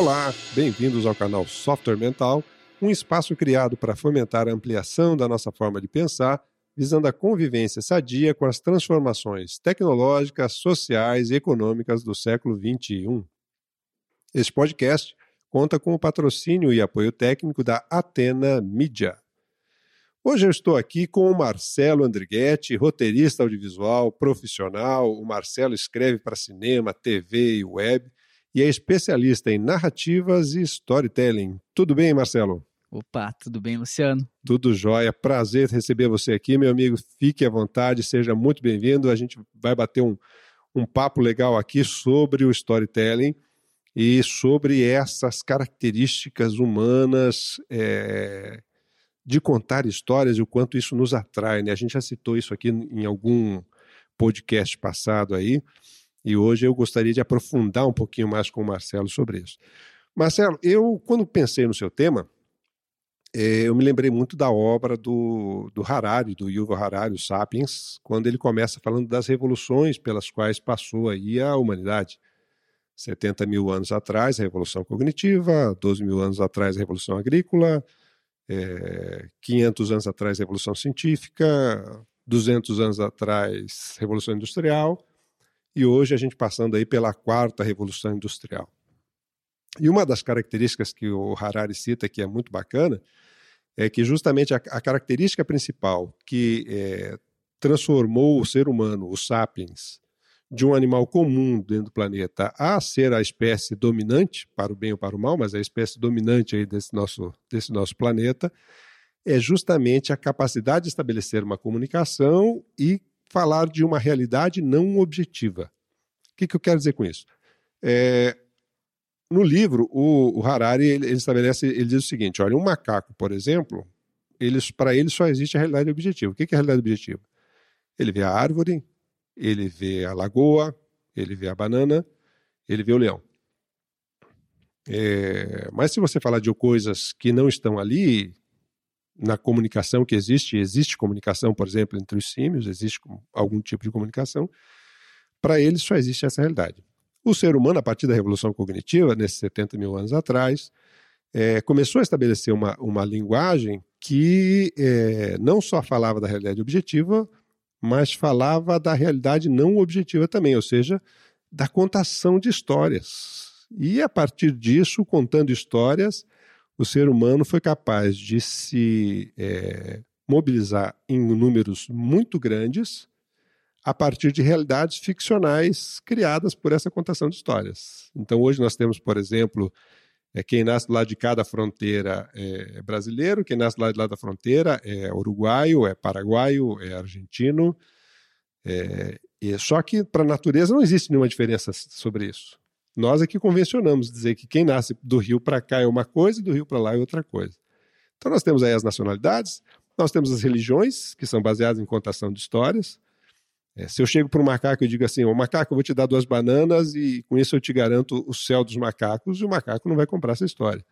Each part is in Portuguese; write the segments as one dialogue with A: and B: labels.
A: Olá, bem-vindos ao canal Software Mental, um espaço criado para fomentar a ampliação da nossa forma de pensar, visando a convivência sadia com as transformações tecnológicas, sociais e econômicas do século XXI. Este podcast conta com o patrocínio e apoio técnico da Atena Media. Hoje eu estou aqui com o Marcelo Andrighetti, roteirista audiovisual profissional. O Marcelo escreve para cinema, TV e web e é especialista em narrativas e storytelling. Tudo bem, Marcelo?
B: Opa, tudo bem, Luciano?
A: Tudo jóia. Prazer receber você aqui, meu amigo. Fique à vontade, seja muito bem-vindo. A gente vai bater um, um papo legal aqui sobre o storytelling e sobre essas características humanas é, de contar histórias e o quanto isso nos atrai. Né? A gente já citou isso aqui em algum podcast passado aí, e hoje eu gostaria de aprofundar um pouquinho mais com o Marcelo sobre isso. Marcelo, eu, quando pensei no seu tema, é, eu me lembrei muito da obra do, do Harari, do Yuval Harari, o Sapiens, quando ele começa falando das revoluções pelas quais passou aí a humanidade. 70 mil anos atrás, a Revolução Cognitiva, 12 mil anos atrás, a Revolução Agrícola, é, 500 anos atrás, a Revolução Científica, 200 anos atrás, Revolução Industrial, e hoje a gente passando aí pela quarta Revolução Industrial. E uma das características que o Harari cita, que é muito bacana, é que justamente a, a característica principal que é, transformou o ser humano, o sapiens, de um animal comum dentro do planeta a ser a espécie dominante, para o bem ou para o mal, mas a espécie dominante aí desse nosso, desse nosso planeta, é justamente a capacidade de estabelecer uma comunicação e falar de uma realidade não objetiva. O que, que eu quero dizer com isso? É, no livro, o, o Harari ele, ele, estabelece, ele diz o seguinte: olha, um macaco, por exemplo, para ele só existe a realidade objetiva. O que, que é a realidade objetiva? Ele vê a árvore, ele vê a lagoa, ele vê a banana, ele vê o leão. É, mas se você falar de coisas que não estão ali, na comunicação que existe, existe comunicação, por exemplo, entre os símios, existe algum tipo de comunicação, para eles só existe essa realidade. O ser humano, a partir da Revolução Cognitiva, nesses 70 mil anos atrás, é, começou a estabelecer uma, uma linguagem que é, não só falava da realidade objetiva, mas falava da realidade não objetiva também, ou seja, da contação de histórias. E a partir disso, contando histórias, o ser humano foi capaz de se é, mobilizar em números muito grandes a partir de realidades ficcionais criadas por essa contação de histórias. Então, hoje nós temos, por exemplo, é, quem nasce do lado de cada fronteira é brasileiro, quem nasce do lado de lá da fronteira é uruguaio, é paraguaio, é argentino. É, só que para a natureza não existe nenhuma diferença sobre isso. Nós aqui convencionamos dizer que quem nasce do rio para cá é uma coisa e do rio para lá é outra coisa. Então nós temos aí as nacionalidades, nós temos as religiões, que são baseadas em contação de histórias, é, se eu chego para um macaco e digo assim, o macaco, eu vou te dar duas bananas e com isso eu te garanto o céu dos macacos, e o macaco não vai comprar essa história.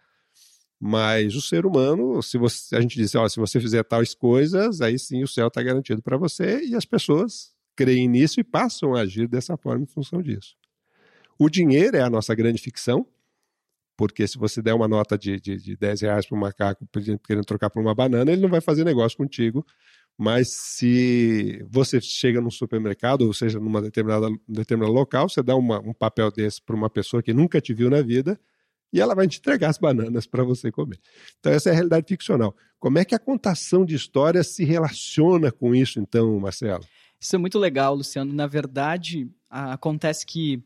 A: Mas o ser humano, se você, a gente diz, ó, se você fizer tais coisas, aí sim o céu está garantido para você, e as pessoas creem nisso e passam a agir dessa forma em função disso. O dinheiro é a nossa grande ficção, porque se você der uma nota de, de, de 10 reais para um macaco querendo trocar por uma banana, ele não vai fazer negócio contigo, mas se você chega num supermercado, ou seja, numa determinada, determinado local, você dá uma, um papel desse para uma pessoa que nunca te viu na vida e ela vai te entregar as bananas para você comer. Então, essa é a realidade ficcional. Como é que a contação de histórias se relaciona com isso, então, Marcelo?
B: Isso é muito legal, Luciano. Na verdade, acontece que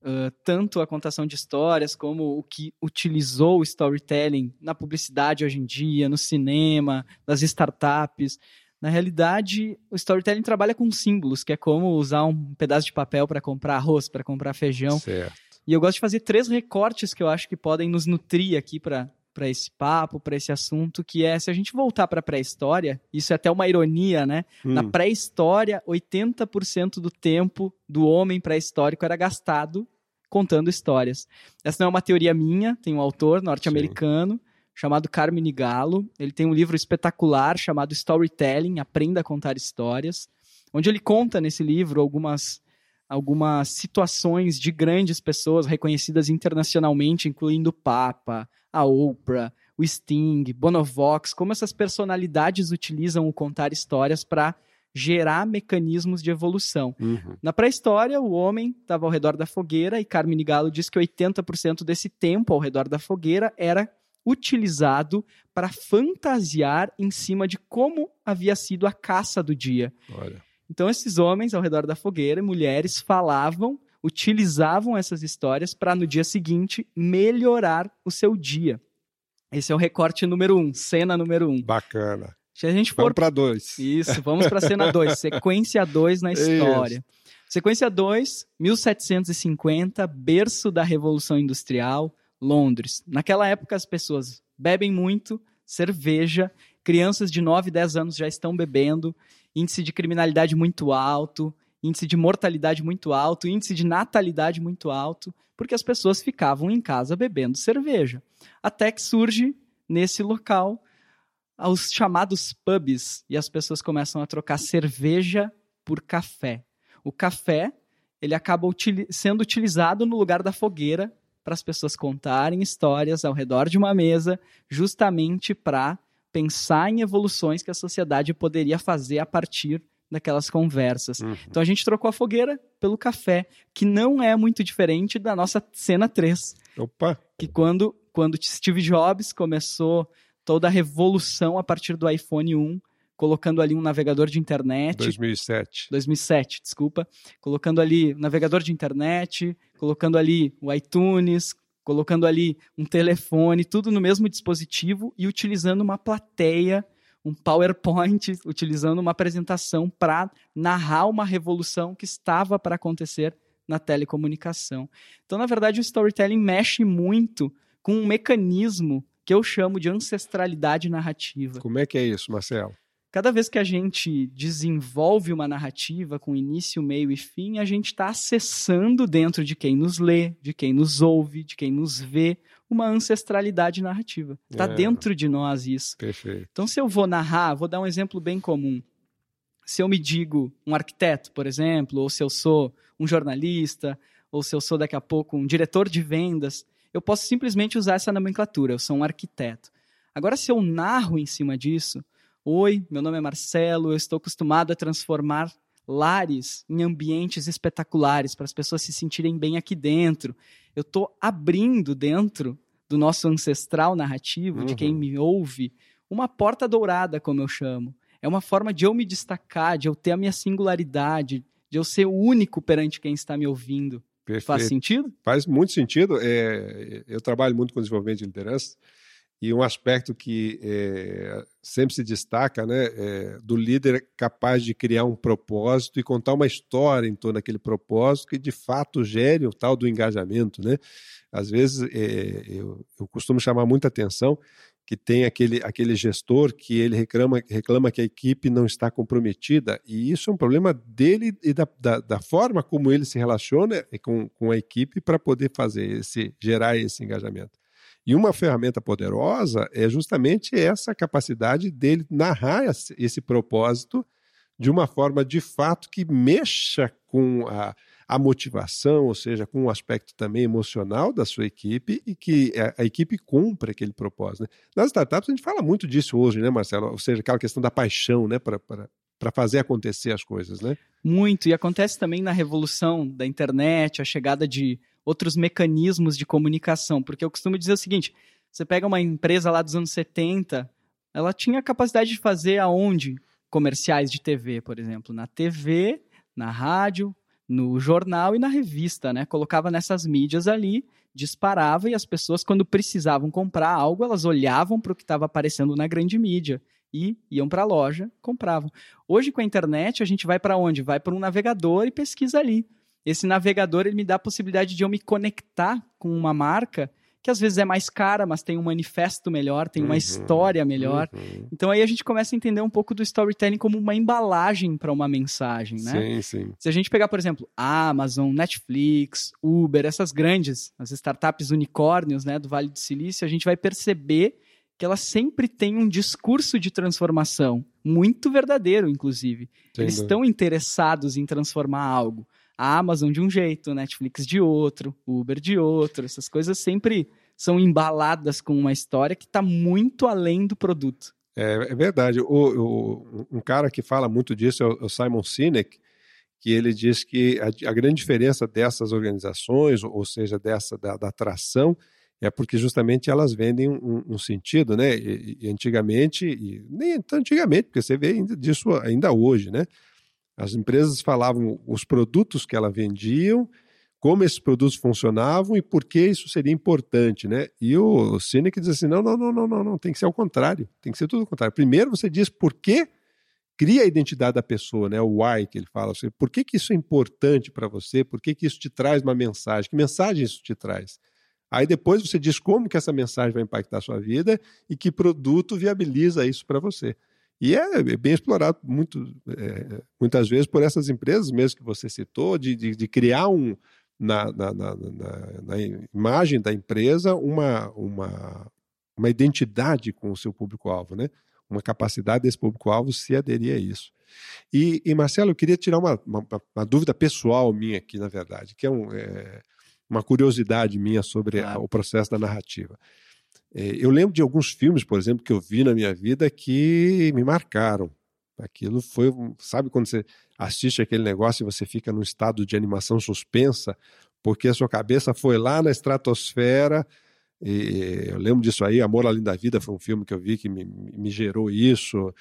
B: Uh, tanto a contação de histórias como o que utilizou o storytelling na publicidade hoje em dia, no cinema, nas startups, na realidade, o storytelling trabalha com símbolos, que é como usar um pedaço de papel para comprar arroz, para comprar feijão.
A: Certo.
B: E eu gosto de fazer três recortes que eu acho que podem nos nutrir aqui para para esse papo, para esse assunto, que é se a gente voltar para a pré-história, isso é até uma ironia, né? Hum. Na pré-história, 80% do tempo do homem pré-histórico era gastado contando histórias. Essa não é uma teoria minha, tem um autor norte-americano chamado Carmine Gallo. Ele tem um livro espetacular chamado Storytelling, Aprenda a Contar Histórias, onde ele conta nesse livro algumas algumas situações de grandes pessoas reconhecidas internacionalmente, incluindo o Papa, a Oprah, o Sting, Bonovox, como essas personalidades utilizam o contar histórias para gerar mecanismos de evolução. Uhum. Na pré-história, o homem estava ao redor da fogueira e Carmine Gallo diz que 80% desse tempo ao redor da fogueira era utilizado para fantasiar em cima de como havia sido a caça do dia. Olha. Então, esses homens ao redor da fogueira, mulheres, falavam, utilizavam essas histórias para no dia seguinte melhorar o seu dia. Esse é o recorte número um, cena número um.
A: Bacana.
B: Se a gente for.
A: Vamos para dois.
B: Isso, vamos para cena dois. sequência dois na história. Isso. Sequência 2, 1750, berço da Revolução Industrial, Londres. Naquela época, as pessoas bebem muito, cerveja, crianças de 9, 10 anos já estão bebendo, índice de criminalidade muito alto, índice de mortalidade muito alto, índice de natalidade muito alto, porque as pessoas ficavam em casa bebendo cerveja. Até que surge nesse local os chamados pubs e as pessoas começam a trocar cerveja por café. O café ele acaba util sendo utilizado no lugar da fogueira para as pessoas contarem histórias ao redor de uma mesa, justamente para pensar em evoluções que a sociedade poderia fazer a partir daquelas conversas. Uhum. Então a gente trocou a fogueira pelo café, que não é muito diferente da nossa cena 3.
A: Opa!
B: Que quando, quando Steve Jobs começou toda a revolução a partir do iPhone 1, colocando ali um navegador de internet.
A: 2007.
B: 2007, desculpa. Colocando ali um navegador de internet, colocando ali o iTunes, colocando ali um telefone, tudo no mesmo dispositivo e utilizando uma plateia um PowerPoint utilizando uma apresentação para narrar uma revolução que estava para acontecer na telecomunicação. Então, na verdade, o storytelling mexe muito com um mecanismo que eu chamo de ancestralidade narrativa.
A: Como é que é isso, Marcelo?
B: Cada vez que a gente desenvolve uma narrativa com início, meio e fim, a gente está acessando dentro de quem nos lê, de quem nos ouve, de quem nos vê, uma ancestralidade narrativa. Está é. dentro de nós isso.
A: Perfeito.
B: Então, se eu vou narrar, vou dar um exemplo bem comum. Se eu me digo um arquiteto, por exemplo, ou se eu sou um jornalista, ou se eu sou daqui a pouco um diretor de vendas, eu posso simplesmente usar essa nomenclatura. Eu sou um arquiteto. Agora, se eu narro em cima disso, oi, meu nome é Marcelo, eu estou acostumado a transformar lares em ambientes espetaculares para as pessoas se sentirem bem aqui dentro eu estou abrindo dentro do nosso ancestral narrativo, uhum. de quem uhum. me ouve, uma porta dourada, como eu chamo. É uma forma de eu me destacar, de eu ter a minha singularidade, de eu ser o único perante quem está me ouvindo. Perfeito. Faz sentido?
A: Faz muito sentido. É, eu trabalho muito com desenvolvimento de liderança e um aspecto que é, sempre se destaca né, é, do líder capaz de criar um propósito e contar uma história em torno daquele propósito que de fato gere o tal do engajamento. Né? Às vezes é, eu, eu, costumo chamar muita atenção que tem aquele, aquele gestor que ele reclama, reclama que a equipe não está comprometida, e isso é um problema dele e da, da, da forma como ele se relaciona com, com a equipe para poder fazer esse, gerar esse engajamento. E uma ferramenta poderosa é justamente essa capacidade dele narrar esse propósito de uma forma de fato que mexa com a, a motivação, ou seja, com o aspecto também emocional da sua equipe e que a, a equipe cumpra aquele propósito. Né? Nas startups a gente fala muito disso hoje, né, Marcelo? Ou seja, aquela questão da paixão, né, para fazer acontecer as coisas, né?
B: Muito, e acontece também na revolução da internet, a chegada de outros mecanismos de comunicação. Porque eu costumo dizer o seguinte: você pega uma empresa lá dos anos 70, ela tinha a capacidade de fazer aonde? Comerciais de TV, por exemplo. Na TV, na rádio, no jornal e na revista, né? Colocava nessas mídias ali, disparava e as pessoas, quando precisavam comprar algo, elas olhavam para o que estava aparecendo na grande mídia e iam para a loja, compravam. Hoje, com a internet, a gente vai para onde? Vai para um navegador e pesquisa ali esse navegador ele me dá a possibilidade de eu me conectar com uma marca que às vezes é mais cara, mas tem um manifesto melhor, tem uma uhum, história melhor. Uhum. Então aí a gente começa a entender um pouco do storytelling como uma embalagem para uma mensagem, né?
A: Sim, sim.
B: Se a gente pegar, por exemplo, Amazon, Netflix, Uber, essas grandes, as startups unicórnios, né, do Vale do Silício, a gente vai perceber que elas sempre têm um discurso de transformação muito verdadeiro, inclusive. Eles estão interessados em transformar algo. A Amazon de um jeito, Netflix de outro, Uber de outro. Essas coisas sempre são embaladas com uma história que está muito além do produto.
A: É, é verdade. O, o, um cara que fala muito disso é o Simon Sinek, que ele diz que a, a grande diferença dessas organizações, ou seja, dessa da, da atração, é porque justamente elas vendem um, um sentido, né? E, e, antigamente, e nem tão antigamente, porque você vê disso ainda hoje, né? As empresas falavam os produtos que elas vendiam, como esses produtos funcionavam e por que isso seria importante, né? E o Sinek diz assim: não, não, não, não, não, não, tem que ser ao contrário, tem que ser tudo ao contrário. Primeiro você diz por que cria a identidade da pessoa, né? O why que ele fala. Assim, por que, que isso é importante para você? Por que, que isso te traz uma mensagem? Que mensagem isso te traz? Aí depois você diz como que essa mensagem vai impactar a sua vida e que produto viabiliza isso para você. E é bem explorado muito, é, muitas vezes por essas empresas mesmo que você citou, de, de, de criar um, na, na, na, na, imagem da empresa uma, uma, uma identidade com o seu público-alvo, né? uma capacidade desse público-alvo se aderir a isso. E, e, Marcelo, eu queria tirar uma, uma, uma, dúvida pessoal minha aqui, na verdade, que é, um, é uma curiosidade minha sobre claro. a, o processo da narrativa. É, eu lembro de alguns filmes, por exemplo, que eu vi na minha vida que me marcaram. Aquilo foi, sabe quando você assiste aquele negócio e você fica num estado de animação suspensa, porque a sua cabeça foi lá na estratosfera. eu lembro disso aí, Amor Além da Vida foi um filme que eu vi que me, me gerou isso.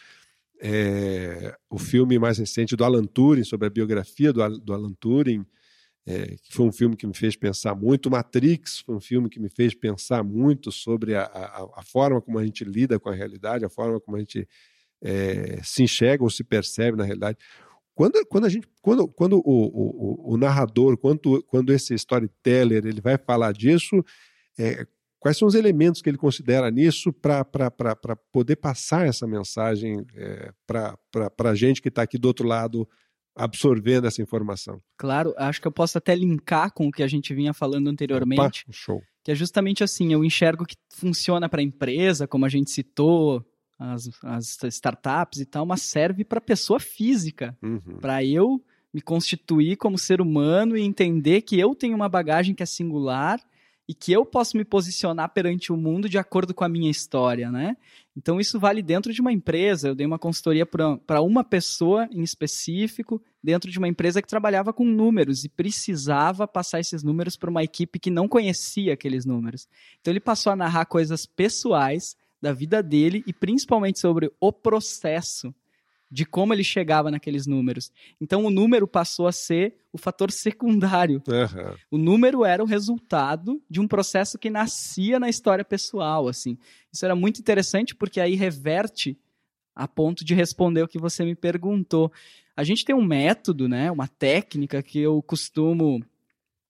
A: É, o filme mais recente do Alan Turing, sobre a biografia do, do Alan Turing, é, que foi um filme que me fez pensar muito. Matrix foi um filme que me fez pensar muito sobre a, a, a forma como a gente lida com a realidade, a forma como a gente é, se enxerga ou se percebe na realidade. Quando, quando, a gente, quando, quando o, o, o narrador, quando, quando esse storyteller ele vai falar disso, é, quais são os elementos que ele considera nisso para poder passar essa mensagem é, para a gente que está aqui do outro lado absorvendo essa informação?
B: Claro, acho que eu posso até linkar com o que a gente vinha falando anteriormente.
A: Opa, show.
B: Que é justamente assim, eu enxergo que funciona para a empresa, como a gente citou, as, as startups e tal, mas serve para pessoa física, uhum. para eu me constituir como ser humano e entender que eu tenho uma bagagem que é singular e que eu posso me posicionar perante o mundo de acordo com a minha história, né? Então isso vale dentro de uma empresa. Eu dei uma consultoria para uma pessoa em específico dentro de uma empresa que trabalhava com números e precisava passar esses números para uma equipe que não conhecia aqueles números. Então ele passou a narrar coisas pessoais da vida dele e principalmente sobre o processo de como ele chegava naqueles números. Então o número passou a ser o fator secundário. Uhum. O número era o resultado de um processo que nascia na história pessoal, assim. Isso era muito interessante porque aí reverte a ponto de responder o que você me perguntou. A gente tem um método, né, uma técnica que eu costumo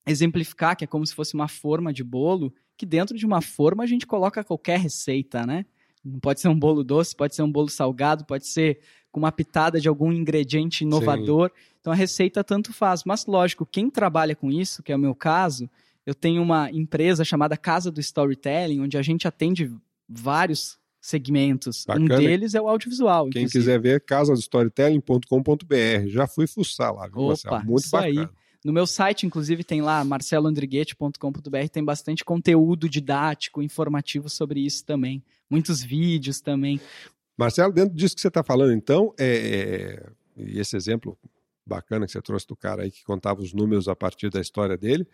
B: exemplificar, que é como se fosse uma forma de bolo, que dentro de uma forma a gente coloca qualquer receita, né? Não pode ser um bolo doce, pode ser um bolo salgado, pode ser com uma pitada de algum ingrediente inovador. Sim. Então a receita tanto faz. Mas lógico, quem trabalha com isso, que é o meu caso, eu tenho uma empresa chamada Casa do Storytelling, onde a gente atende vários segmentos. Bacana. Um deles é o audiovisual.
A: Quem inclusive. quiser ver, casadostorytelling.com.br. Já fui fuçar lá, viu,
B: Opa, Marcelo? Muito bacana. Aí. No meu site, inclusive, tem lá marceloandriguete.com.br, tem bastante conteúdo didático, informativo sobre isso também. Muitos vídeos também.
A: Marcelo, dentro disso que você está falando, então, é, é, e esse exemplo bacana que você trouxe do cara aí que contava os números a partir da história dele,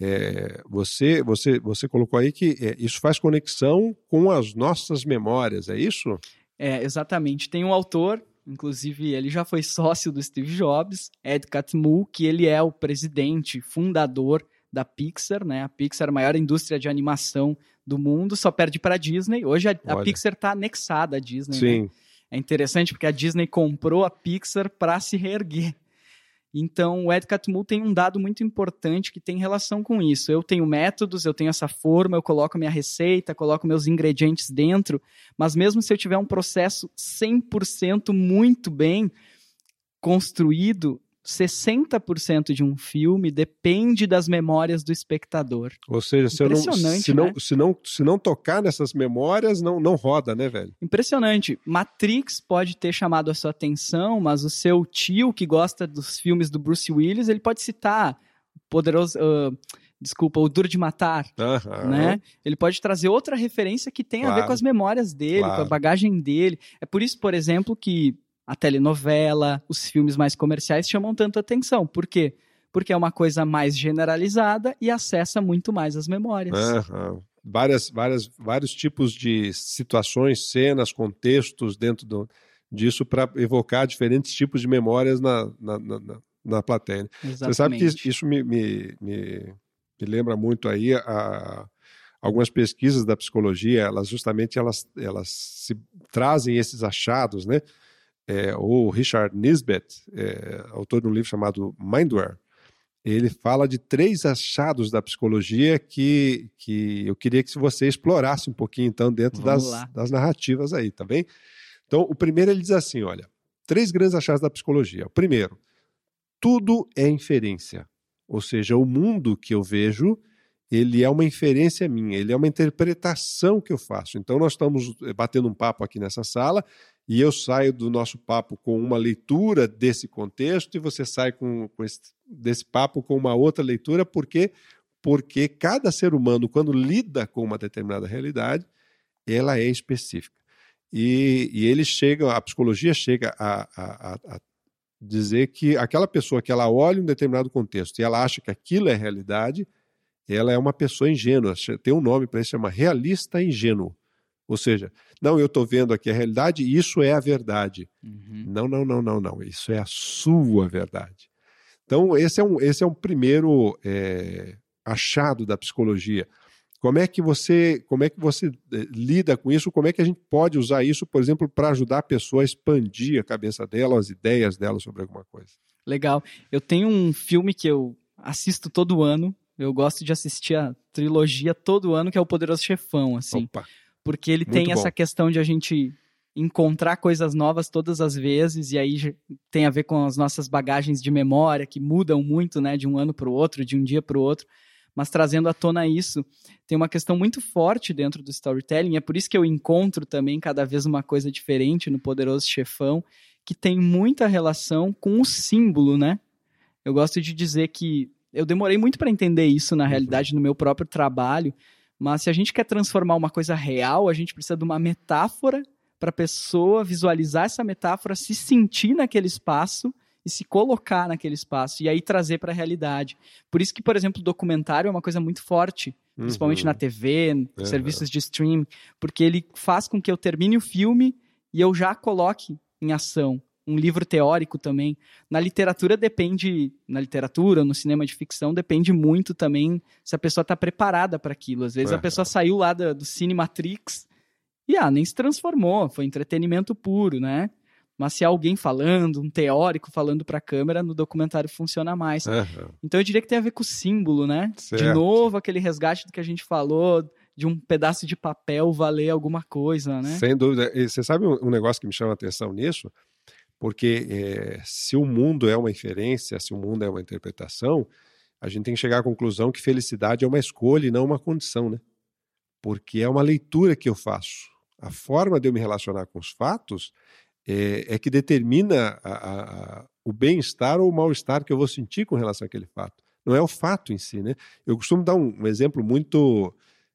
A: é, você, você, você colocou aí que é, isso faz conexão com as nossas memórias, é isso?
B: É, exatamente. Tem um autor Inclusive, ele já foi sócio do Steve Jobs, Ed Catmull, que ele é o presidente, fundador da Pixar, né? A Pixar, a maior indústria de animação do mundo, só perde para a Disney. Hoje a, a Pixar está anexada à Disney. Né? Sim. Né? É interessante porque a Disney comprou a Pixar para se reerguer. Então, o Ed Catmull tem um dado muito importante que tem relação com isso. Eu tenho métodos, eu tenho essa forma, eu coloco minha receita, coloco meus ingredientes dentro, mas mesmo se eu tiver um processo 100% muito bem construído, 60% de um filme depende das memórias do espectador.
A: Ou seja, se, não, se, não, né? se, não, se não tocar nessas memórias, não, não roda, né, velho?
B: Impressionante. Matrix pode ter chamado a sua atenção, mas o seu tio, que gosta dos filmes do Bruce Willis, ele pode citar Poderoso. Uh, desculpa, o Duro de Matar, uhum. né? Ele pode trazer outra referência que tem claro. a ver com as memórias dele, claro. com a bagagem dele. É por isso, por exemplo, que a telenovela, os filmes mais comerciais chamam tanto atenção. Por quê? Porque é uma coisa mais generalizada e acessa muito mais as memórias.
A: Uhum. Várias, várias, vários tipos de situações, cenas, contextos dentro do, disso para evocar diferentes tipos de memórias na, na, na, na plateia. Exatamente. Você sabe que isso me, me, me, me lembra muito aí a, algumas pesquisas da psicologia, elas justamente elas, elas se trazem esses achados, né? É, o Richard Nisbet, é, autor de um livro chamado Mindware, ele fala de três achados da psicologia que, que eu queria que você explorasse um pouquinho, então, dentro das, das narrativas aí, tá bem? Então, o primeiro ele diz assim: olha, três grandes achados da psicologia. O primeiro, tudo é inferência. Ou seja, o mundo que eu vejo, ele é uma inferência minha, ele é uma interpretação que eu faço. Então, nós estamos batendo um papo aqui nessa sala e eu saio do nosso papo com uma leitura desse contexto e você sai com, com esse, desse papo com uma outra leitura, por quê? Porque cada ser humano, quando lida com uma determinada realidade, ela é específica. E, e ele chega, a psicologia chega a, a, a dizer que aquela pessoa que ela olha um determinado contexto e ela acha que aquilo é realidade, ela é uma pessoa ingênua. Tem um nome para isso, chama realista ingênuo. Ou seja, não, eu estou vendo aqui a realidade e isso é a verdade. Uhum. Não, não, não, não, não. Isso é a sua verdade. Então, esse é um, esse é um primeiro é, achado da psicologia. Como é que você, como é que você eh, lida com isso? Como é que a gente pode usar isso, por exemplo, para ajudar a pessoa a expandir a cabeça dela, as ideias dela sobre alguma coisa?
B: Legal. Eu tenho um filme que eu assisto todo ano. Eu gosto de assistir a trilogia todo ano, que é o Poderoso Chefão, assim. Opa porque ele Muito tem bom. essa questão de a gente encontrar coisas novas todas as vezes e aí tem a ver com as nossas bagagens de memória que mudam muito, né, de um ano para o outro, de um dia para o outro, mas trazendo à tona isso, tem uma questão muito forte dentro do storytelling, é por isso que eu encontro também cada vez uma coisa diferente no Poderoso Chefão, que tem muita relação com o símbolo, né? Eu gosto de dizer que eu demorei muito para entender isso na uhum. realidade no meu próprio trabalho, mas se a gente quer transformar uma coisa real, a gente precisa de uma metáfora para a pessoa visualizar essa metáfora, se sentir naquele espaço e se colocar naquele espaço e aí trazer para a realidade. Por isso que, por exemplo, o documentário é uma coisa muito forte, principalmente uhum. na TV, é. serviços de streaming, porque ele faz com que eu termine o filme e eu já coloque em ação um livro teórico também. Na literatura depende, na literatura, no cinema de ficção, depende muito também se a pessoa está preparada para aquilo. Às vezes a pessoa saiu lá do, do Cine Matrix e ah, nem se transformou, foi entretenimento puro, né? Mas se é alguém falando, um teórico falando para a câmera, no documentário funciona mais. Uhum. Então eu diria que tem a ver com o símbolo, né? Certo. De novo, aquele resgate do que a gente falou, de um pedaço de papel valer alguma coisa, né?
A: Sem dúvida. E você sabe um negócio que me chama a atenção nisso? Porque é, se o mundo é uma inferência, se o mundo é uma interpretação, a gente tem que chegar à conclusão que felicidade é uma escolha e não uma condição, né? Porque é uma leitura que eu faço. A forma de eu me relacionar com os fatos é, é que determina a, a, o bem-estar ou o mal-estar que eu vou sentir com relação àquele fato. Não é o fato em si, né? Eu costumo dar um, um exemplo muito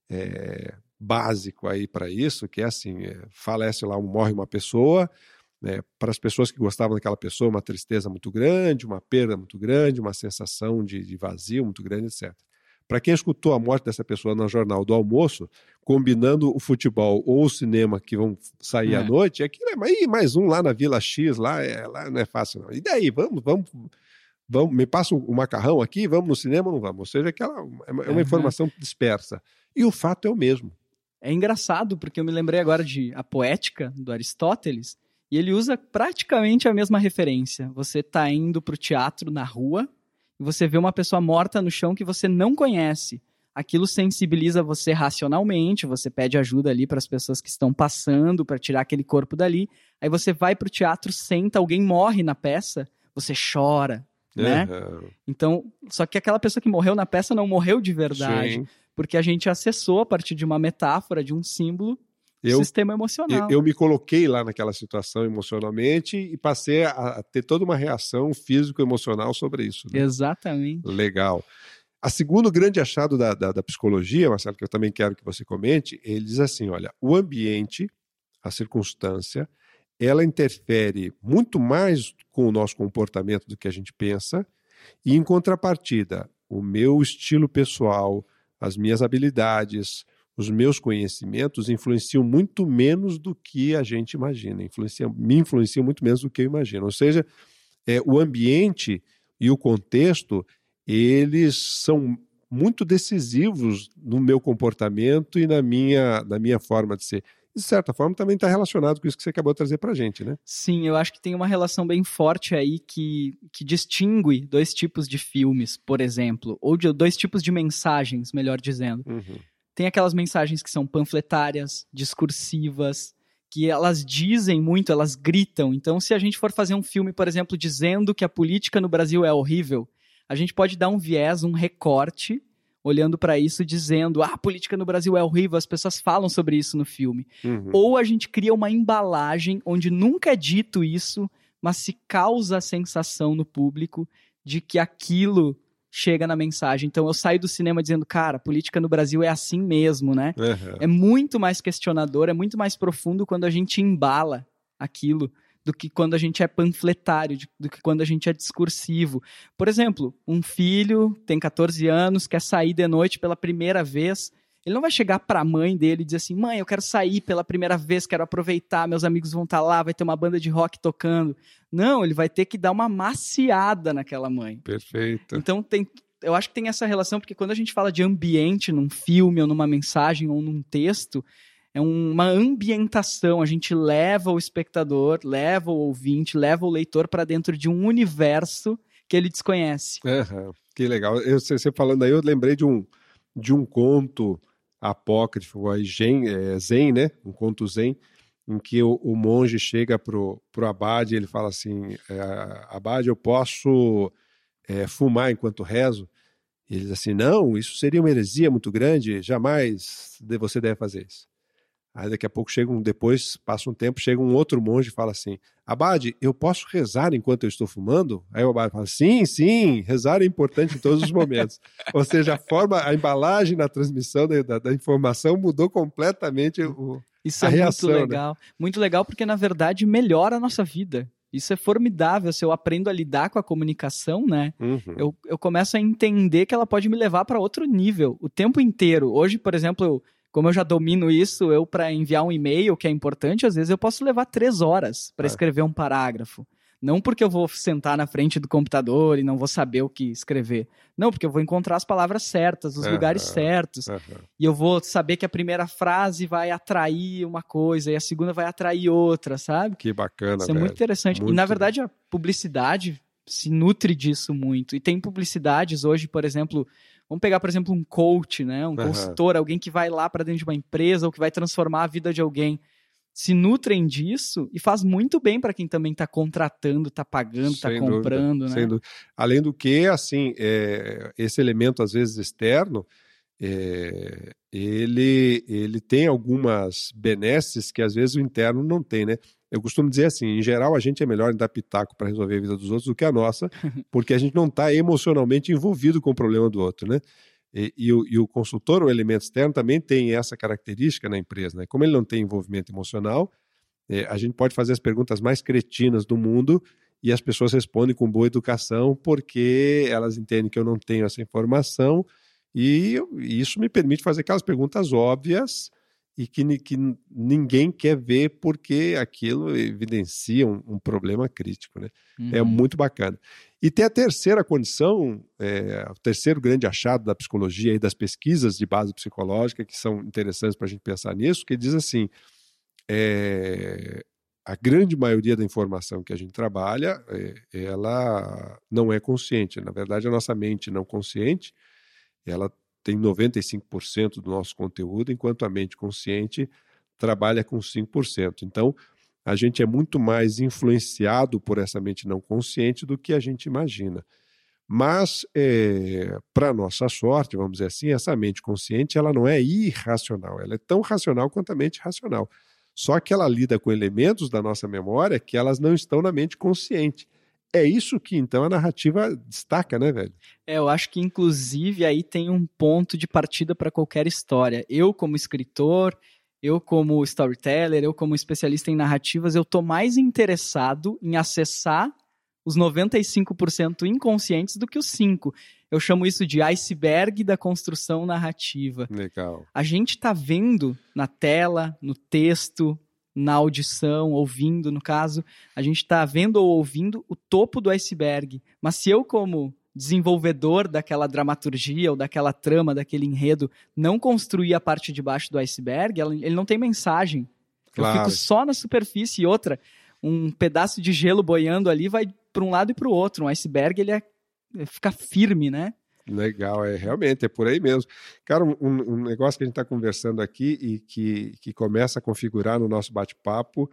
A: é, básico aí para isso, que é assim: falece lá, morre uma pessoa, né, para as pessoas que gostavam daquela pessoa, uma tristeza muito grande, uma perda muito grande, uma sensação de, de vazio muito grande, etc. Para quem escutou a morte dessa pessoa no jornal do almoço, combinando o futebol ou o cinema que vão sair é. à noite, aquilo é mais, mais um lá na Vila X, lá, é, lá não é fácil não. E daí, vamos, vamos, vamos me passa o macarrão aqui, vamos no cinema ou não vamos? Ou seja, aquela, é uma, é uma informação dispersa. E o fato é o mesmo.
B: É engraçado, porque eu me lembrei agora de A Poética, do Aristóteles, e ele usa praticamente a mesma referência. Você está indo para o teatro na rua e você vê uma pessoa morta no chão que você não conhece. Aquilo sensibiliza você racionalmente, você pede ajuda ali para as pessoas que estão passando para tirar aquele corpo dali. Aí você vai para o teatro, senta, alguém morre na peça, você chora, né? Uhum. Então, só que aquela pessoa que morreu na peça não morreu de verdade, Sim. porque a gente acessou a partir de uma metáfora, de um símbolo, eu, sistema emocional.
A: Eu, eu, me coloquei lá naquela situação emocionalmente e passei a, a ter toda uma reação físico-emocional sobre isso.
B: Né? Exatamente.
A: Legal. A segundo grande achado da, da, da, psicologia, Marcelo, que eu também quero que você comente, ele diz assim: olha, o ambiente, a circunstância, ela interfere muito mais com o nosso comportamento do que a gente pensa, e em contrapartida, o meu estilo pessoal, as minhas habilidades, os meus conhecimentos influenciam muito menos do que a gente imagina, influenciam, me influenciam muito menos do que eu imagino. Ou seja, é, o ambiente e o contexto eles são muito decisivos no meu comportamento e na minha, na minha forma de ser. De certa forma, também está relacionado com isso que você acabou de trazer para a gente, né?
B: Sim, eu acho que tem uma relação bem forte aí que, que distingue dois tipos de filmes, por exemplo, ou de dois tipos de mensagens, melhor dizendo. Uhum. Tem aquelas mensagens que são panfletárias, discursivas, que elas dizem muito, elas gritam. Então, se a gente for fazer um filme, por exemplo, dizendo que a política no Brasil é horrível, a gente pode dar um viés, um recorte, olhando para isso, dizendo: ah, a política no Brasil é horrível, as pessoas falam sobre isso no filme. Uhum. Ou a gente cria uma embalagem onde nunca é dito isso, mas se causa a sensação no público de que aquilo chega na mensagem. Então eu saio do cinema dizendo, cara, política no Brasil é assim mesmo, né? Uhum. É muito mais questionador, é muito mais profundo quando a gente embala aquilo do que quando a gente é panfletário, do que quando a gente é discursivo. Por exemplo, um filho tem 14 anos, quer sair de noite pela primeira vez. Ele não vai chegar para a mãe dele e dizer assim: mãe, eu quero sair pela primeira vez, quero aproveitar, meus amigos vão estar tá lá, vai ter uma banda de rock tocando. Não, ele vai ter que dar uma maciada naquela mãe.
A: Perfeito.
B: Então tem, eu acho que tem essa relação, porque quando a gente fala de ambiente num filme, ou numa mensagem, ou num texto, é uma ambientação. A gente leva o espectador, leva o ouvinte, leva o leitor para dentro de um universo que ele desconhece.
A: Uhum, que legal. Eu, você falando aí, eu lembrei de um, de um conto apócrifo, zen, é, zen, né? Um conto zen, em que o, o monge chega pro, pro abade e ele fala assim, é, abade, eu posso é, fumar enquanto rezo? E ele diz assim, não, isso seria uma heresia muito grande, jamais você deve fazer isso. Aí daqui a pouco chega um, depois, passa um tempo, chega um outro monge e fala assim: Abade, eu posso rezar enquanto eu estou fumando? Aí o Abade fala: sim, sim, rezar é importante em todos os momentos. Ou seja, a forma, a embalagem na transmissão da, da, informação mudou completamente o,
B: Isso
A: a
B: é
A: reação,
B: muito né? legal. Né? Muito legal porque, na verdade, melhora a nossa vida. Isso é formidável. Se eu aprendo a lidar com a comunicação, né? Uhum. Eu, eu começo a entender que ela pode me levar para outro nível o tempo inteiro. Hoje, por exemplo, eu como eu já domino isso, eu para enviar um e-mail que é importante, às vezes eu posso levar três horas para é. escrever um parágrafo. Não porque eu vou sentar na frente do computador e não vou saber o que escrever. Não, porque eu vou encontrar as palavras certas, os uhum. lugares certos. Uhum. E eu vou saber que a primeira frase vai atrair uma coisa e a segunda vai atrair outra, sabe?
A: Que bacana.
B: Isso
A: velho.
B: é muito interessante. Muito... E na verdade a publicidade se nutre disso muito. E tem publicidades hoje, por exemplo, Vamos pegar, por exemplo, um coach, né? Um uhum. consultor, alguém que vai lá para dentro de uma empresa ou que vai transformar a vida de alguém. Se nutrem disso e faz muito bem para quem também está contratando, está pagando, está comprando,
A: dúvida,
B: né?
A: Além do que, assim, é, esse elemento às vezes externo, é, ele, ele tem algumas benesses que às vezes o interno não tem, né? Eu costumo dizer assim, em geral a gente é melhor em dar pitaco para resolver a vida dos outros do que a nossa, porque a gente não está emocionalmente envolvido com o problema do outro, né? E, e, o, e, o, consultor, o elemento externo, também tem essa característica na empresa, né? Como ele não tem envolvimento emocional, é, a gente pode fazer as perguntas mais cretinas do mundo e as pessoas respondem com boa educação porque elas entendem que eu não tenho essa informação e, e isso me permite fazer aquelas perguntas óbvias e que, que ninguém quer ver porque aquilo evidencia um, um problema crítico. Né? É uhum. É muito bacana. E tem a terceira condição, é, o terceiro grande achado da psicologia e das pesquisas de base psicológica, que são interessantes para a gente pensar nisso, que diz assim: é, a grande maioria da informação que a gente trabalha, é, ela não é consciente. Na verdade, a nossa mente não consciente, ela tem 95% do nosso conteúdo, enquanto a mente consciente trabalha com 5%. Então, a gente é muito mais influenciado por essa mente não consciente do que a gente imagina. Mas, é, para nossa sorte, vamos dizer assim, essa mente consciente ela não é irracional, ela é tão racional quanto a mente racional. Só que ela lida com elementos da nossa memória que elas não estão na mente consciente. É isso que então a narrativa destaca, né, velho?
B: É, eu acho que inclusive aí tem um ponto de partida para qualquer história. Eu, como escritor, eu, como storyteller, eu, como especialista em narrativas, eu tô mais interessado em acessar os 95% inconscientes do que os 5%. Eu chamo isso de iceberg da construção narrativa.
A: Legal.
B: A gente está vendo na tela, no texto, na audição, ouvindo, no caso, a gente está vendo ou ouvindo o topo do iceberg. Mas se eu, como desenvolvedor daquela dramaturgia ou daquela trama, daquele enredo, não construir a parte de baixo do iceberg, ele não tem mensagem. Claro. Eu fico só na superfície e outra um pedaço de gelo boiando ali vai para um lado e para o outro. Um iceberg ele é, fica firme, né?
A: Legal, é realmente, é por aí mesmo. Cara, um, um negócio que a gente está conversando aqui e que, que começa a configurar no nosso bate-papo,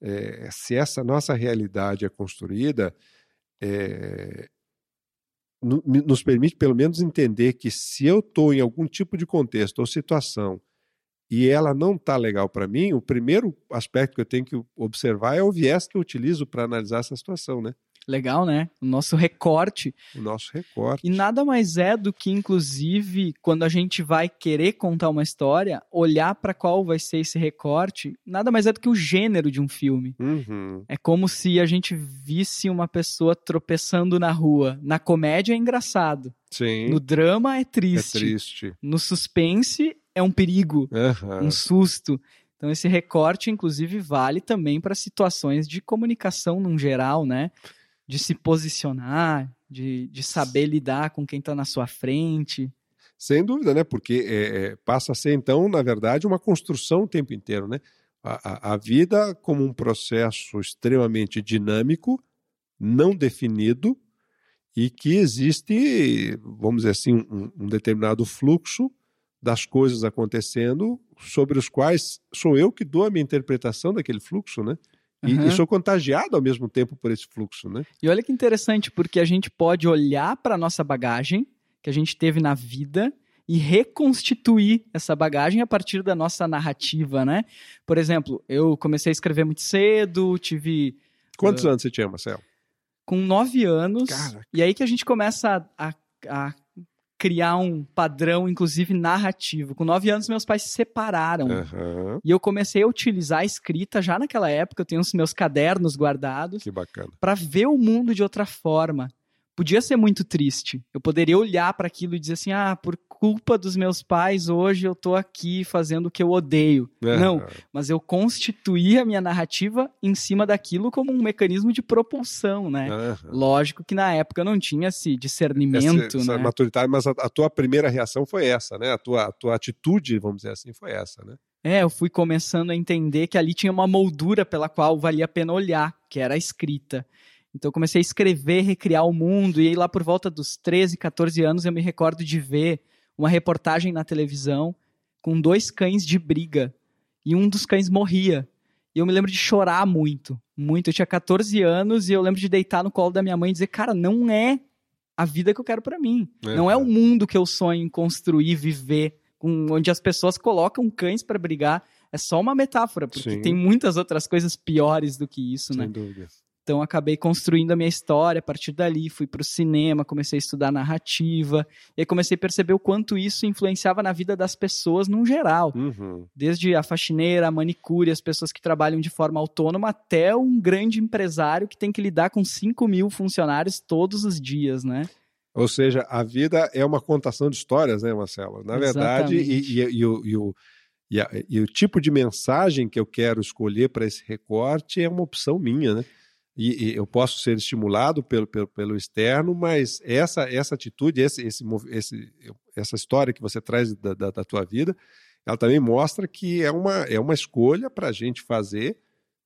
A: é, se essa nossa realidade é construída, é, nos permite pelo menos entender que se eu estou em algum tipo de contexto ou situação e ela não está legal para mim, o primeiro aspecto que eu tenho que observar é o viés que eu utilizo para analisar essa situação, né?
B: Legal, né? O nosso recorte.
A: O nosso recorte.
B: E nada mais é do que, inclusive, quando a gente vai querer contar uma história, olhar para qual vai ser esse recorte, nada mais é do que o gênero de um filme.
A: Uhum.
B: É como se a gente visse uma pessoa tropeçando na rua. Na comédia é engraçado.
A: Sim.
B: No drama é triste.
A: É triste.
B: No suspense é um perigo,
A: uhum.
B: um susto. Então esse recorte, inclusive, vale também para situações de comunicação num geral, né? De se posicionar, de, de saber lidar com quem está na sua frente.
A: Sem dúvida, né? Porque é, é, passa a ser, então, na verdade, uma construção o tempo inteiro, né? A, a, a vida como um processo extremamente dinâmico, não definido, e que existe, vamos dizer assim, um, um determinado fluxo das coisas acontecendo sobre os quais sou eu que dou a minha interpretação daquele fluxo, né? E, uhum. e, sou contagiado ao mesmo tempo por esse fluxo, né?
B: E olha que interessante, porque a gente pode olhar para a nossa bagagem que a gente teve na vida e reconstituir essa bagagem a partir da nossa narrativa, né? Por exemplo, eu comecei a escrever muito cedo, tive...
A: Quantos uh, anos você tinha, Marcelo?
B: Com nove anos. Cara. E aí que a gente começa a, a, a criar um padrão, inclusive narrativo. Com nove anos, meus pais se separaram.
A: Uhum.
B: E eu comecei a utilizar a escrita já naquela época. Eu tenho os meus cadernos guardados.
A: Que bacana.
B: Para ver o mundo de outra forma podia ser muito triste. Eu poderia olhar para aquilo e dizer assim: ah, por culpa dos meus pais, hoje eu tô aqui fazendo o que eu odeio. É. Não, mas eu constituí a minha narrativa em cima daquilo como um mecanismo de propulsão, né? Lógico que na época não tinha esse discernimento, essa,
A: essa
B: né?
A: maturidade, mas a, a, tua primeira reação foi essa, né? A tua, a tua atitude, vamos dizer assim, foi essa, né?
B: É, eu fui começando a entender que ali tinha uma moldura pela qual valia a pena olhar, que era a escrita. Então eu comecei a escrever, recriar o mundo, e aí lá por volta dos 13, 14 anos eu me recordo de ver uma reportagem na televisão com dois cães de briga, e um dos cães morria. E eu me lembro de chorar muito, muito. Eu tinha 14 anos e eu lembro de deitar no colo da minha mãe e dizer, cara, não é a vida que eu quero para mim. É, não é o mundo que eu sonho em construir, viver, onde as pessoas colocam cães para brigar. É só uma metáfora, porque Sim. tem muitas outras coisas piores do que isso,
A: Sem
B: né?
A: Dúvida.
B: Então acabei construindo a minha história a partir dali, fui para o cinema, comecei a estudar narrativa, e comecei a perceber o quanto isso influenciava na vida das pessoas no geral.
A: Uhum.
B: Desde a faxineira, a manicure, as pessoas que trabalham de forma autônoma, até um grande empresário que tem que lidar com 5 mil funcionários todos os dias, né?
A: Ou seja, a vida é uma contação de histórias, né, Marcelo? Na verdade, e, e, e, o, e, o, e, a, e o tipo de mensagem que eu quero escolher para esse recorte é uma opção minha, né? E, e, eu posso ser estimulado pelo, pelo, pelo, externo, mas essa, essa atitude, esse, esse, esse, essa história que você traz da, da, da, tua vida, ela também mostra que é uma, é uma escolha para a gente fazer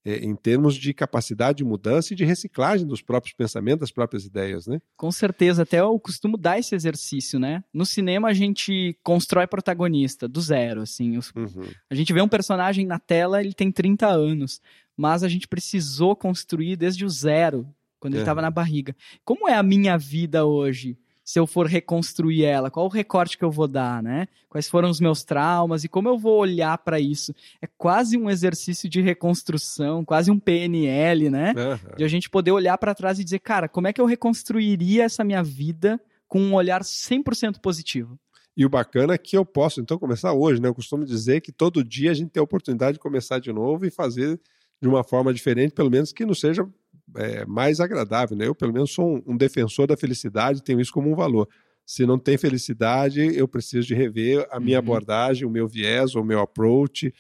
A: é, em termos de capacidade de mudança e de reciclagem dos próprios pensamentos, das próprias ideias, né?
B: Com certeza, até eu costumo dar esse exercício, né? No cinema a gente constrói protagonista do zero, assim. Uhum. A gente vê um personagem na tela, ele tem 30 anos, mas a gente precisou construir desde o zero, quando ele estava é. na barriga. Como é a minha vida hoje? Se eu for reconstruir ela? Qual o recorte que eu vou dar, né? Quais foram os meus traumas e como eu vou olhar para isso? É quase um exercício de reconstrução, quase um PNL, né? Uhum. De a gente poder olhar para trás e dizer, cara, como é que eu reconstruiria essa minha vida com um olhar 100% positivo?
A: E o bacana é que eu posso, então, começar hoje, né? Eu costumo dizer que todo dia a gente tem a oportunidade de começar de novo e fazer de uma forma diferente, pelo menos que não seja é, mais agradável. Né? Eu, pelo menos, sou um, um defensor da felicidade, tenho isso como um valor. Se não tem felicidade, eu preciso de rever a minha uhum. abordagem, o meu viés, o meu approach,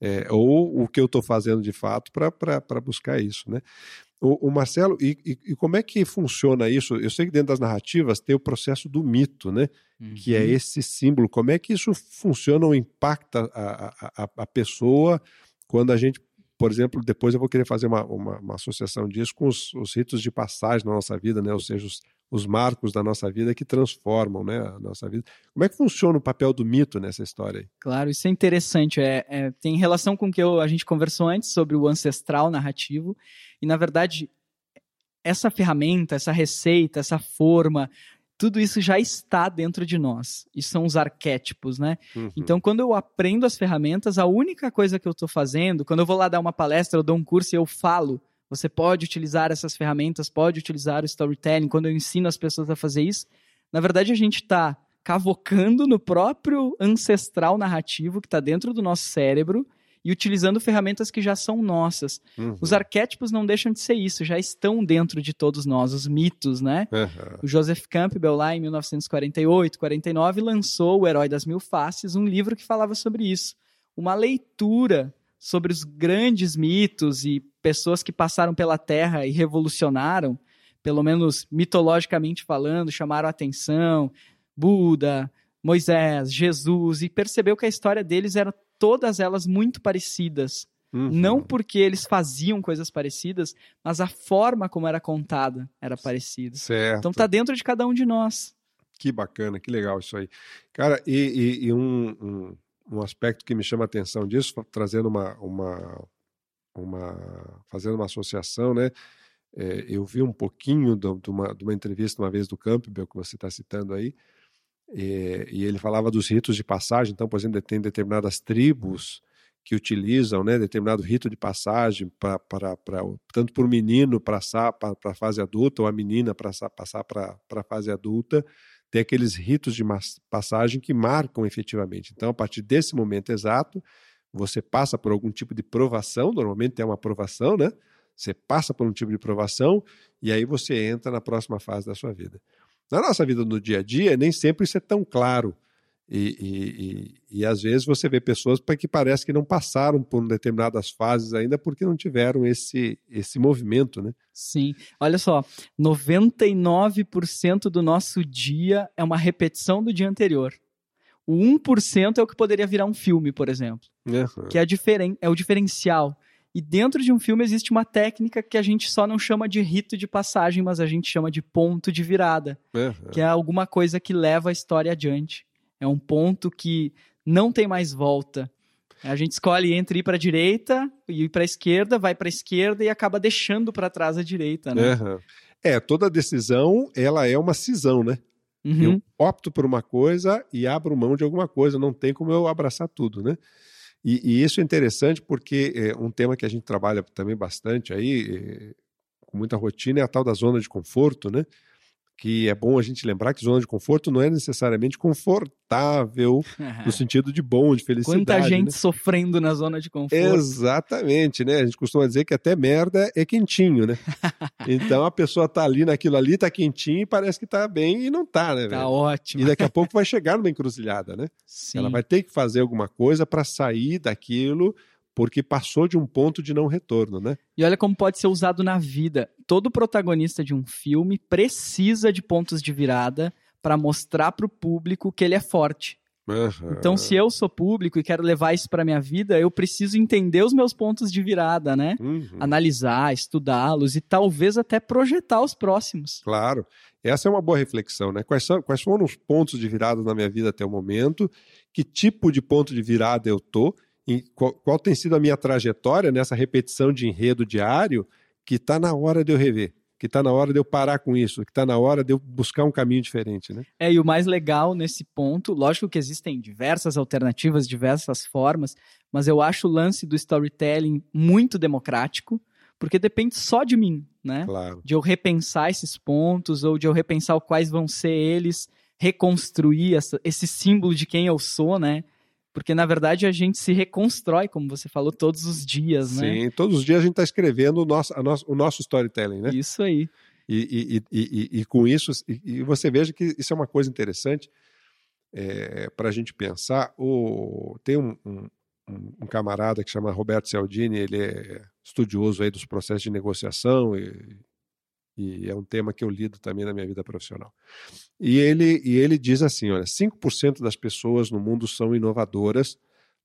A: é, ou o que eu estou fazendo de fato para buscar isso. Né? O, o Marcelo, e, e, como é que funciona isso? Eu sei que dentro das narrativas tem o processo do mito, né? Uhum. Que é uhum. esse símbolo. Como é que isso funciona ou impacta a, a, a pessoa quando a gente por exemplo, depois eu vou querer fazer uma, uma, uma associação disso com os, os, ritos de passagem na nossa vida, né? ou seja, os, os, marcos da nossa vida que transformam né, a nossa vida. Como é que funciona o papel do mito nessa história aí?
B: Claro, isso é interessante. É, é tem relação com o que eu, a gente conversou antes sobre o ancestral narrativo. E, na verdade, essa ferramenta, essa receita, essa forma, tudo isso já está dentro de nós. E são os arquétipos, né? Uhum. Então, quando eu aprendo as ferramentas, a única coisa que eu estou fazendo, quando eu vou lá dar uma palestra, eu dou um curso e eu falo, você pode utilizar essas ferramentas, pode utilizar o storytelling, quando eu ensino as pessoas a fazer isso, na verdade a gente está cavocando no próprio ancestral narrativo que está dentro do nosso cérebro e utilizando ferramentas que já são nossas. Uhum. Os arquétipos não deixam de ser isso, já estão dentro de todos nós, os mitos, né? Uhum. O Joseph Campbell, lá em 1948, 49, lançou O Herói das Mil Faces, um livro que falava sobre isso. Uma leitura sobre os grandes mitos e pessoas que passaram pela Terra e revolucionaram, pelo menos mitologicamente falando, chamaram a atenção. Buda, Moisés, Jesus, e percebeu que a história deles era todas elas muito parecidas. Uhum. Não porque eles faziam coisas parecidas, mas a forma como era contada era parecida.
A: Certo.
B: Então tá dentro de cada um de nós.
A: Que bacana, que legal isso aí. Cara, e, e, e um, um, um, aspecto que me chama a atenção disso, trazendo uma, uma, uma fazendo uma associação, né? É, eu vi um pouquinho de, de, uma, de uma entrevista uma vez do Campbell, que você está citando aí, e, e, ele falava dos ritos de passagem. Então, por exemplo, tem determinadas tribos que utilizam né, determinado rito de passagem para tanto para o menino passar para a fase adulta ou a menina pra, passar para a fase adulta. Tem aqueles ritos de passagem que marcam efetivamente. Então, a partir desse momento exato, você passa por algum tipo de provação, normalmente é uma provação, né? Você passa por um tipo de provação e aí você entra na próxima fase da sua vida. Na nossa vida no dia a dia, nem sempre isso é tão claro. E, e, e, e às vezes você vê pessoas que parece que não passaram por determinadas fases ainda porque não tiveram esse, esse movimento, né?
B: Sim. Olha só, 99% do nosso dia é uma repetição do dia anterior. O 1% é o que poderia virar um filme, por exemplo. Uhum. Que é, diferen é o diferencial. E dentro de um filme existe uma técnica que a gente só não chama de rito de passagem, mas a gente chama de ponto de virada, uhum. que é alguma coisa que leva a história adiante. É um ponto que não tem mais volta. A gente escolhe entre ir para a direita e ir para a esquerda, vai para a esquerda e acaba deixando para trás a direita, né?
A: Uhum. É, toda decisão, ela é uma cisão, né? Uhum. Eu opto por uma coisa e abro mão de alguma coisa, não tem como eu abraçar tudo, né? E, e, isso é interessante porque é um tema que a gente trabalha também bastante aí, é, com muita rotina, é a tal da zona de conforto, né? Que é bom a gente lembrar que zona de conforto não é necessariamente confortável no sentido de bom, de felicidade.
B: Quanta gente
A: né?
B: sofrendo na zona de conforto.
A: Exatamente, né? A gente costuma dizer que até merda é quentinho, né? então a pessoa tá ali naquilo ali, tá quentinho e parece que tá bem e não tá, né?
B: Tá ótimo.
A: E daqui a pouco vai chegar numa encruzilhada, né? Sim. Ela vai ter que fazer alguma coisa para sair daquilo porque passou de um ponto de não retorno, né?
B: E olha como pode ser usado na vida. Todo protagonista de um filme precisa de pontos de virada para mostrar para o público que ele é forte. Uhum. Então, se eu sou público e quero levar isso para minha vida, eu preciso entender os meus pontos de virada, né? Uhum. Analisar, estudá-los e talvez até projetar os próximos.
A: Claro. Essa é uma boa reflexão, né? Quais, são, quais foram os pontos de virada na minha vida até o momento? Que tipo de ponto de virada eu tô? Qual, qual tem sido a minha trajetória nessa repetição de enredo diário que está na hora de eu rever? que está na hora de eu parar com isso, que está na hora de eu buscar um caminho diferente, né?
B: É, e o mais legal nesse ponto, lógico que existem diversas alternativas, diversas formas, mas eu acho o lance do storytelling muito democrático, porque depende só de mim, né?
A: Claro.
B: De eu repensar esses pontos, ou de eu repensar quais vão ser eles, reconstruir essa, esse símbolo de quem eu sou, né? Porque, na verdade, a gente se reconstrói, como você falou, todos os dias,
A: né? Sim, todos os dias a gente está escrevendo o nosso, nosso, o nosso storytelling, né?
B: Isso aí.
A: E, e, e, e com isso, e, você veja que isso é uma coisa interessante é, para a gente pensar. O, tem um, um, um, camarada que chama Roberto Cialdini, ele é estudioso aí dos processos de negociação e, e é um tema que eu lido também na minha vida profissional. E ele, e ele diz assim: olha, 5% das pessoas no mundo são inovadoras,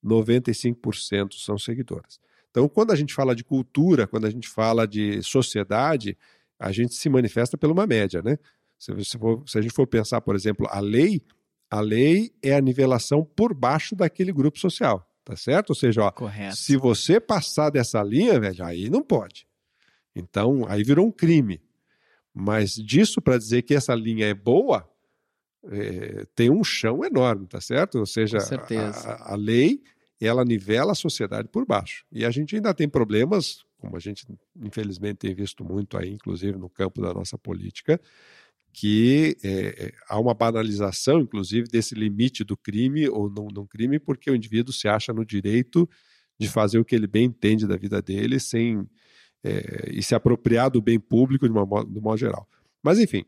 A: 95% são seguidoras. Então, quando a gente fala de cultura, quando a gente fala de sociedade, a gente se manifesta por uma média, né? Se, se, for, se a gente for pensar, por exemplo, a lei, a lei é a nivelação por baixo daquele grupo social, tá certo? Ou seja, ó, se você passar dessa linha, velho, aí não pode. Então, aí virou um crime. Mas disso para dizer que essa linha é boa, é, tem um chão enorme, tá certo? Ou seja, a, a, lei ela nivela a sociedade por baixo. E a gente ainda tem problemas, como a gente infelizmente tem visto muito aí, inclusive no campo da nossa política, que é, é há uma banalização, inclusive, desse limite do crime ou não, não crime, porque o indivíduo se acha no direito de fazer o que ele bem entende da vida dele sem é, e se apropriar do bem público de, uma, de modo geral. Mas, enfim,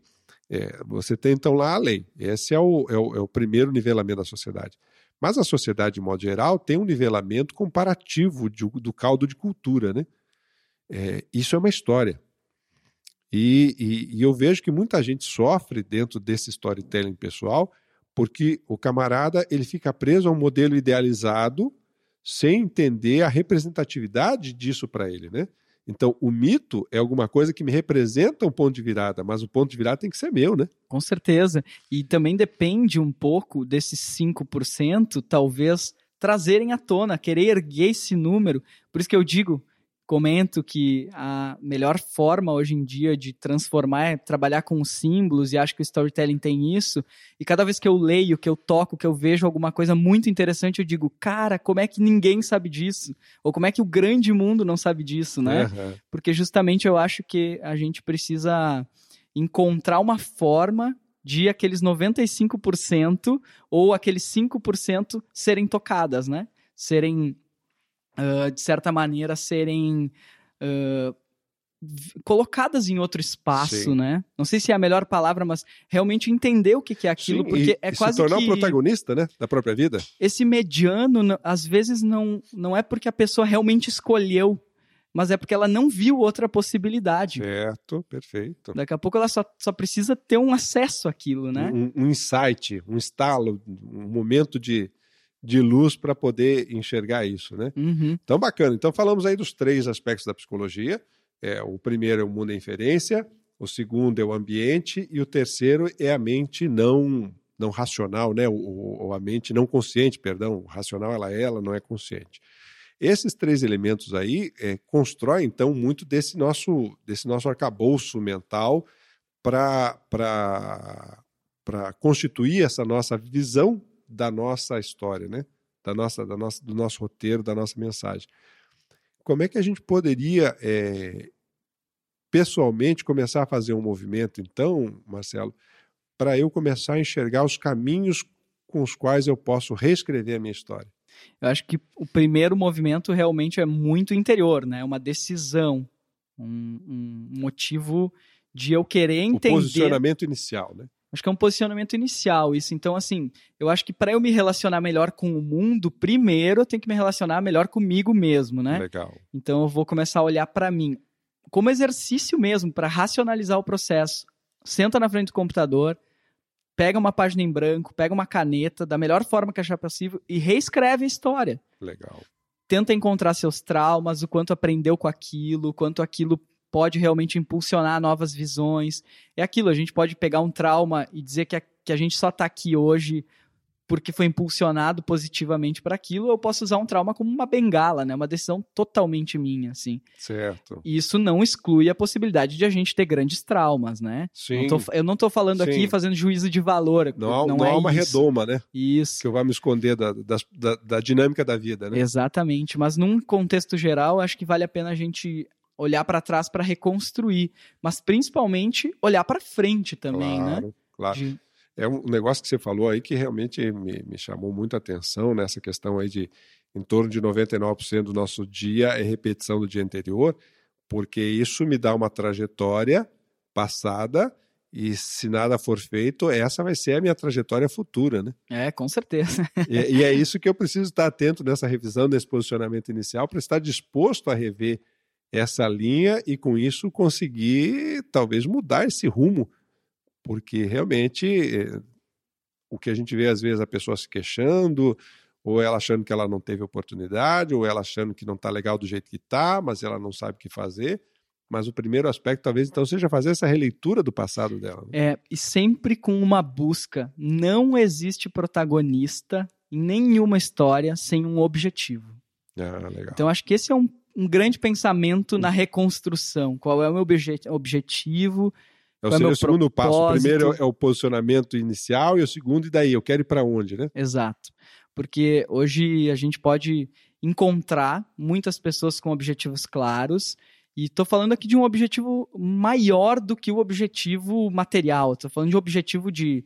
A: é, você tem então lá a lei. Esse é o, é o, é o primeiro nivelamento da sociedade. Mas a sociedade, de modo geral, tem um nivelamento comparativo de, do caldo de cultura. Né? É, isso é uma história. E, e, e, eu vejo que muita gente sofre dentro desse storytelling pessoal porque o camarada ele fica preso a um modelo idealizado sem entender a representatividade disso para ele, né? Então, o mito é alguma coisa que me representa um ponto de virada, mas o ponto de virada tem que ser meu, né?
B: Com certeza. E também depende um pouco desses 5%, talvez trazerem à tona, querer erguer esse número. Por isso que eu digo, comento que a melhor forma hoje em dia de transformar é trabalhar com símbolos e acho que o storytelling tem isso. E cada vez que eu leio, que eu toco, que eu vejo alguma coisa muito interessante, eu digo, cara, como é que ninguém sabe disso? Ou como é que o grande mundo não sabe disso, né? Uhum. Porque justamente eu acho que a gente precisa encontrar uma forma de aqueles 95% ou aqueles 5% serem tocadas, né? Serem uh, de certa maneira, serem uh, colocadas em outro espaço, Sim. né? Não sei se é a melhor palavra, mas realmente entender o que, é aquilo, Sim, porque
A: e,
B: é
A: e
B: quase
A: se tornar
B: que...
A: o protagonista, né, da própria vida.
B: Esse mediano, às vezes não não é porque a pessoa realmente escolheu, mas é porque ela não viu outra possibilidade.
A: Certo, perfeito.
B: Daqui a pouco ela só, só precisa ter um acesso àquilo, né?
A: Um, um insight, um estalo, um momento de de luz para poder enxergar isso, né?
B: Uhum.
A: Então, bacana. Então, falamos aí dos três aspectos da psicologia. É, o primeiro é o mundo da inferência, o segundo é o ambiente e o terceiro é a mente não não racional, né? O, a mente não consciente, perdão. O racional ela é, ela não é consciente. Esses três elementos aí é, constroem então muito desse nosso desse nosso arcabouço mental para para constituir essa nossa visão da nossa história, né? Da nossa, da nossa, do nosso roteiro, da nossa mensagem. Como é que a gente poderia é, pessoalmente começar a fazer um movimento, então, Marcelo, para eu começar a enxergar os caminhos com os quais eu posso reescrever a minha história?
B: Eu acho que o primeiro movimento realmente é muito interior, né? Uma decisão, um, um motivo de eu querer entender. O
A: posicionamento inicial, né?
B: Acho que é um posicionamento inicial isso. Então, assim, eu acho que para eu me relacionar melhor com o mundo, primeiro eu tenho que me relacionar melhor comigo mesmo, né?
A: Legal.
B: Então, eu vou começar a olhar para mim como exercício mesmo, para racionalizar o processo. Senta na frente do computador, pega uma página em branco, pega uma caneta, da melhor forma que achar possível e reescreve a história.
A: Legal.
B: Tenta encontrar seus traumas, o quanto aprendeu com aquilo, o quanto aquilo pode realmente impulsionar novas visões. É aquilo, a gente pode pegar um trauma e dizer que a, que a gente só está aqui hoje porque foi impulsionado positivamente para aquilo, ou eu posso usar um trauma como uma bengala, né? Uma decisão totalmente minha, assim.
A: Certo.
B: E isso não exclui a possibilidade de a gente ter grandes traumas, né?
A: Sim.
B: Não tô, eu não estou falando
A: Sim.
B: aqui fazendo juízo de valor.
A: Não,
B: não,
A: não
B: é
A: há uma
B: isso.
A: redoma, né?
B: Isso.
A: Que eu vá me esconder da, da, da, da dinâmica da vida, né?
B: Exatamente, mas num contexto geral, acho que vale a pena a gente olhar para trás para reconstruir, mas principalmente olhar para frente também, né?
A: claro, claro.
B: De-
A: É um negócio que você falou aí que realmente me, me chamou muito a atenção nessa questão aí de em torno de 99% do nosso dia é repetição do dia anterior, porque isso me dá uma trajetória passada e se nada for feito, essa vai ser a minha trajetória futura, né?
B: É, com certeza.
A: E, e é isso que eu preciso estar atento nessa revisão, nesse posicionamento inicial, para estar disposto a rever essa linha e, com isso, conseguir talvez mudar esse rumo, porque realmente eh, o que a gente vê às vezes a pessoa se queixando, ou ela achando que ela não teve oportunidade, ou ela achando que não está legal do jeito que está, mas ela não sabe o que fazer. Mas o primeiro aspecto, talvez, então, seja fazer essa releitura do passado dela. né?
B: É, e sempre com uma busca. Não existe protagonista em nenhuma história sem um objetivo.
A: Ah, legal.
B: Então, acho que esse é um, um grande pensamento na reconstrução. Qual é o meu obje- objetivo? É
A: seja,
B: meu
A: o segundo passo. O
B: propósito?
A: primeiro é o posicionamento inicial e o segundo, e daí? Eu quero ir para onde, né?
B: Exato. Porque hoje a gente pode encontrar muitas pessoas com objetivos claros. E estou falando aqui de um objetivo maior do que o objetivo material. Estou falando de um objetivo de,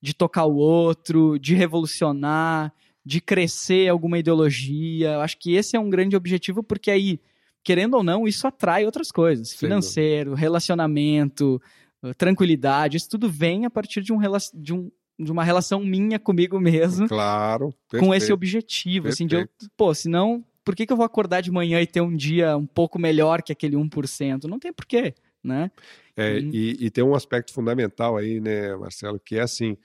B: de tocar o outro, de revolucionar, de crescer alguma ideologia. Eu acho que esse é um grande objetivo, porque aí, querendo ou não, isso atrai outras coisas. Financeiro, relacionamento, eh, tranquilidade. Isso tudo vem a partir de, um, de, um, de uma relação minha comigo mesmo
A: Claro.
B: com esse
A: perfeito.
B: objetivo, assim, de eu,
A: Perfeito.
B: pô, senão, por que, que eu vou acordar de manhã e ter um dia um pouco melhor que aquele 1%? Não tem porquê, né?
A: É,
B: Hum.
A: e, e tem um aspecto fundamental aí, né, Marcelo, que é assim,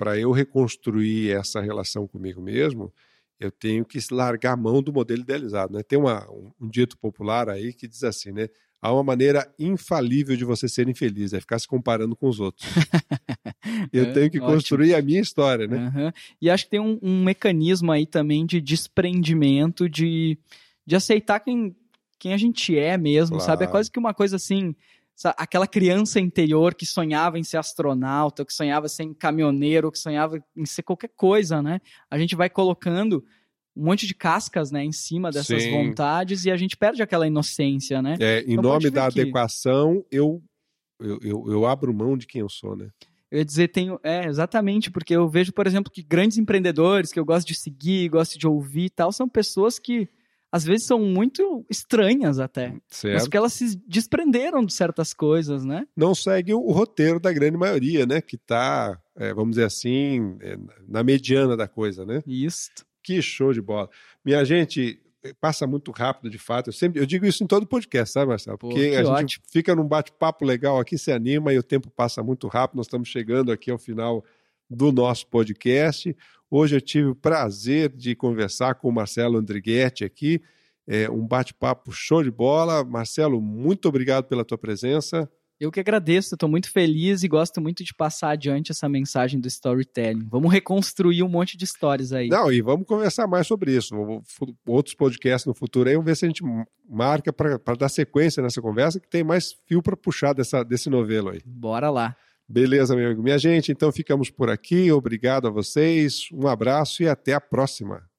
A: para eu reconstruir essa relação comigo mesmo, eu tenho que largar a mão do modelo idealizado, né? Tem uma, um, um dito popular aí que diz assim, né? Há uma maneira infalível de você ser infeliz, é ficar se comparando com os outros. eu
B: É,
A: tenho que
B: ótimo.
A: construir a minha história, né?
B: Aham. E acho que tem um, um mecanismo aí também de desprendimento, de, de aceitar quem, quem a gente é mesmo,
A: Claro.
B: sabe? É quase que uma coisa assim, aquela criança interior que sonhava em ser astronauta, que sonhava em ser caminhoneiro, que sonhava em ser qualquer coisa, né? A gente vai colocando um monte de cascas, né, em cima dessas
A: Sim.
B: vontades e a gente perde aquela inocência, né?
A: É, em
B: Então
A: nome da
B: que-
A: adequação, eu, eu, eu, eu abro mão de quem eu sou, né?
B: Eu ia dizer, tenho. É, exatamente, porque eu vejo, por exemplo, que grandes empreendedores que eu gosto de seguir, gosto de ouvir e tal, são pessoas que às vezes são muito estranhas até. Mas
A: Certo?
B: porque elas se desprenderam de certas coisas, né?
A: não segue o, roteiro da grande maioria, né? Que está, vamos dizer assim, é, na mediana da coisa, né?
B: Isso.
A: Que show de bola. Minha gente, eh, passa muito rápido, de fato. Eu sempre eu digo isso em todo podcast, sabe, Marcelo?
B: Pô,
A: Porque
B: que
A: a gente
B: ótimo.
A: fica num bate-papo legal aqui, se anima e o tempo passa muito rápido. Nós estamos chegando aqui ao final do nosso podcast. Hoje eu tive o prazer de conversar com o Marcelo Andrighetti aqui. É um bate-papo show de bola. Marcelo, muito obrigado pela tua presença.
B: Eu que agradeço, estou muito feliz e gosto muito de passar adiante essa mensagem do storytelling. Vamos reconstruir um monte de histórias aí.
A: Não, e vamos conversar mais sobre isso. Outros podcasts no futuro aí, vamos ver se a gente marca para dar sequência nessa conversa, que tem mais fio para puxar dessa, desse novelo aí.
B: Bora lá.
A: Beleza, meu amigo. Minha gente, então ficamos por aqui. Obrigado a vocês, um abraço e até a próxima.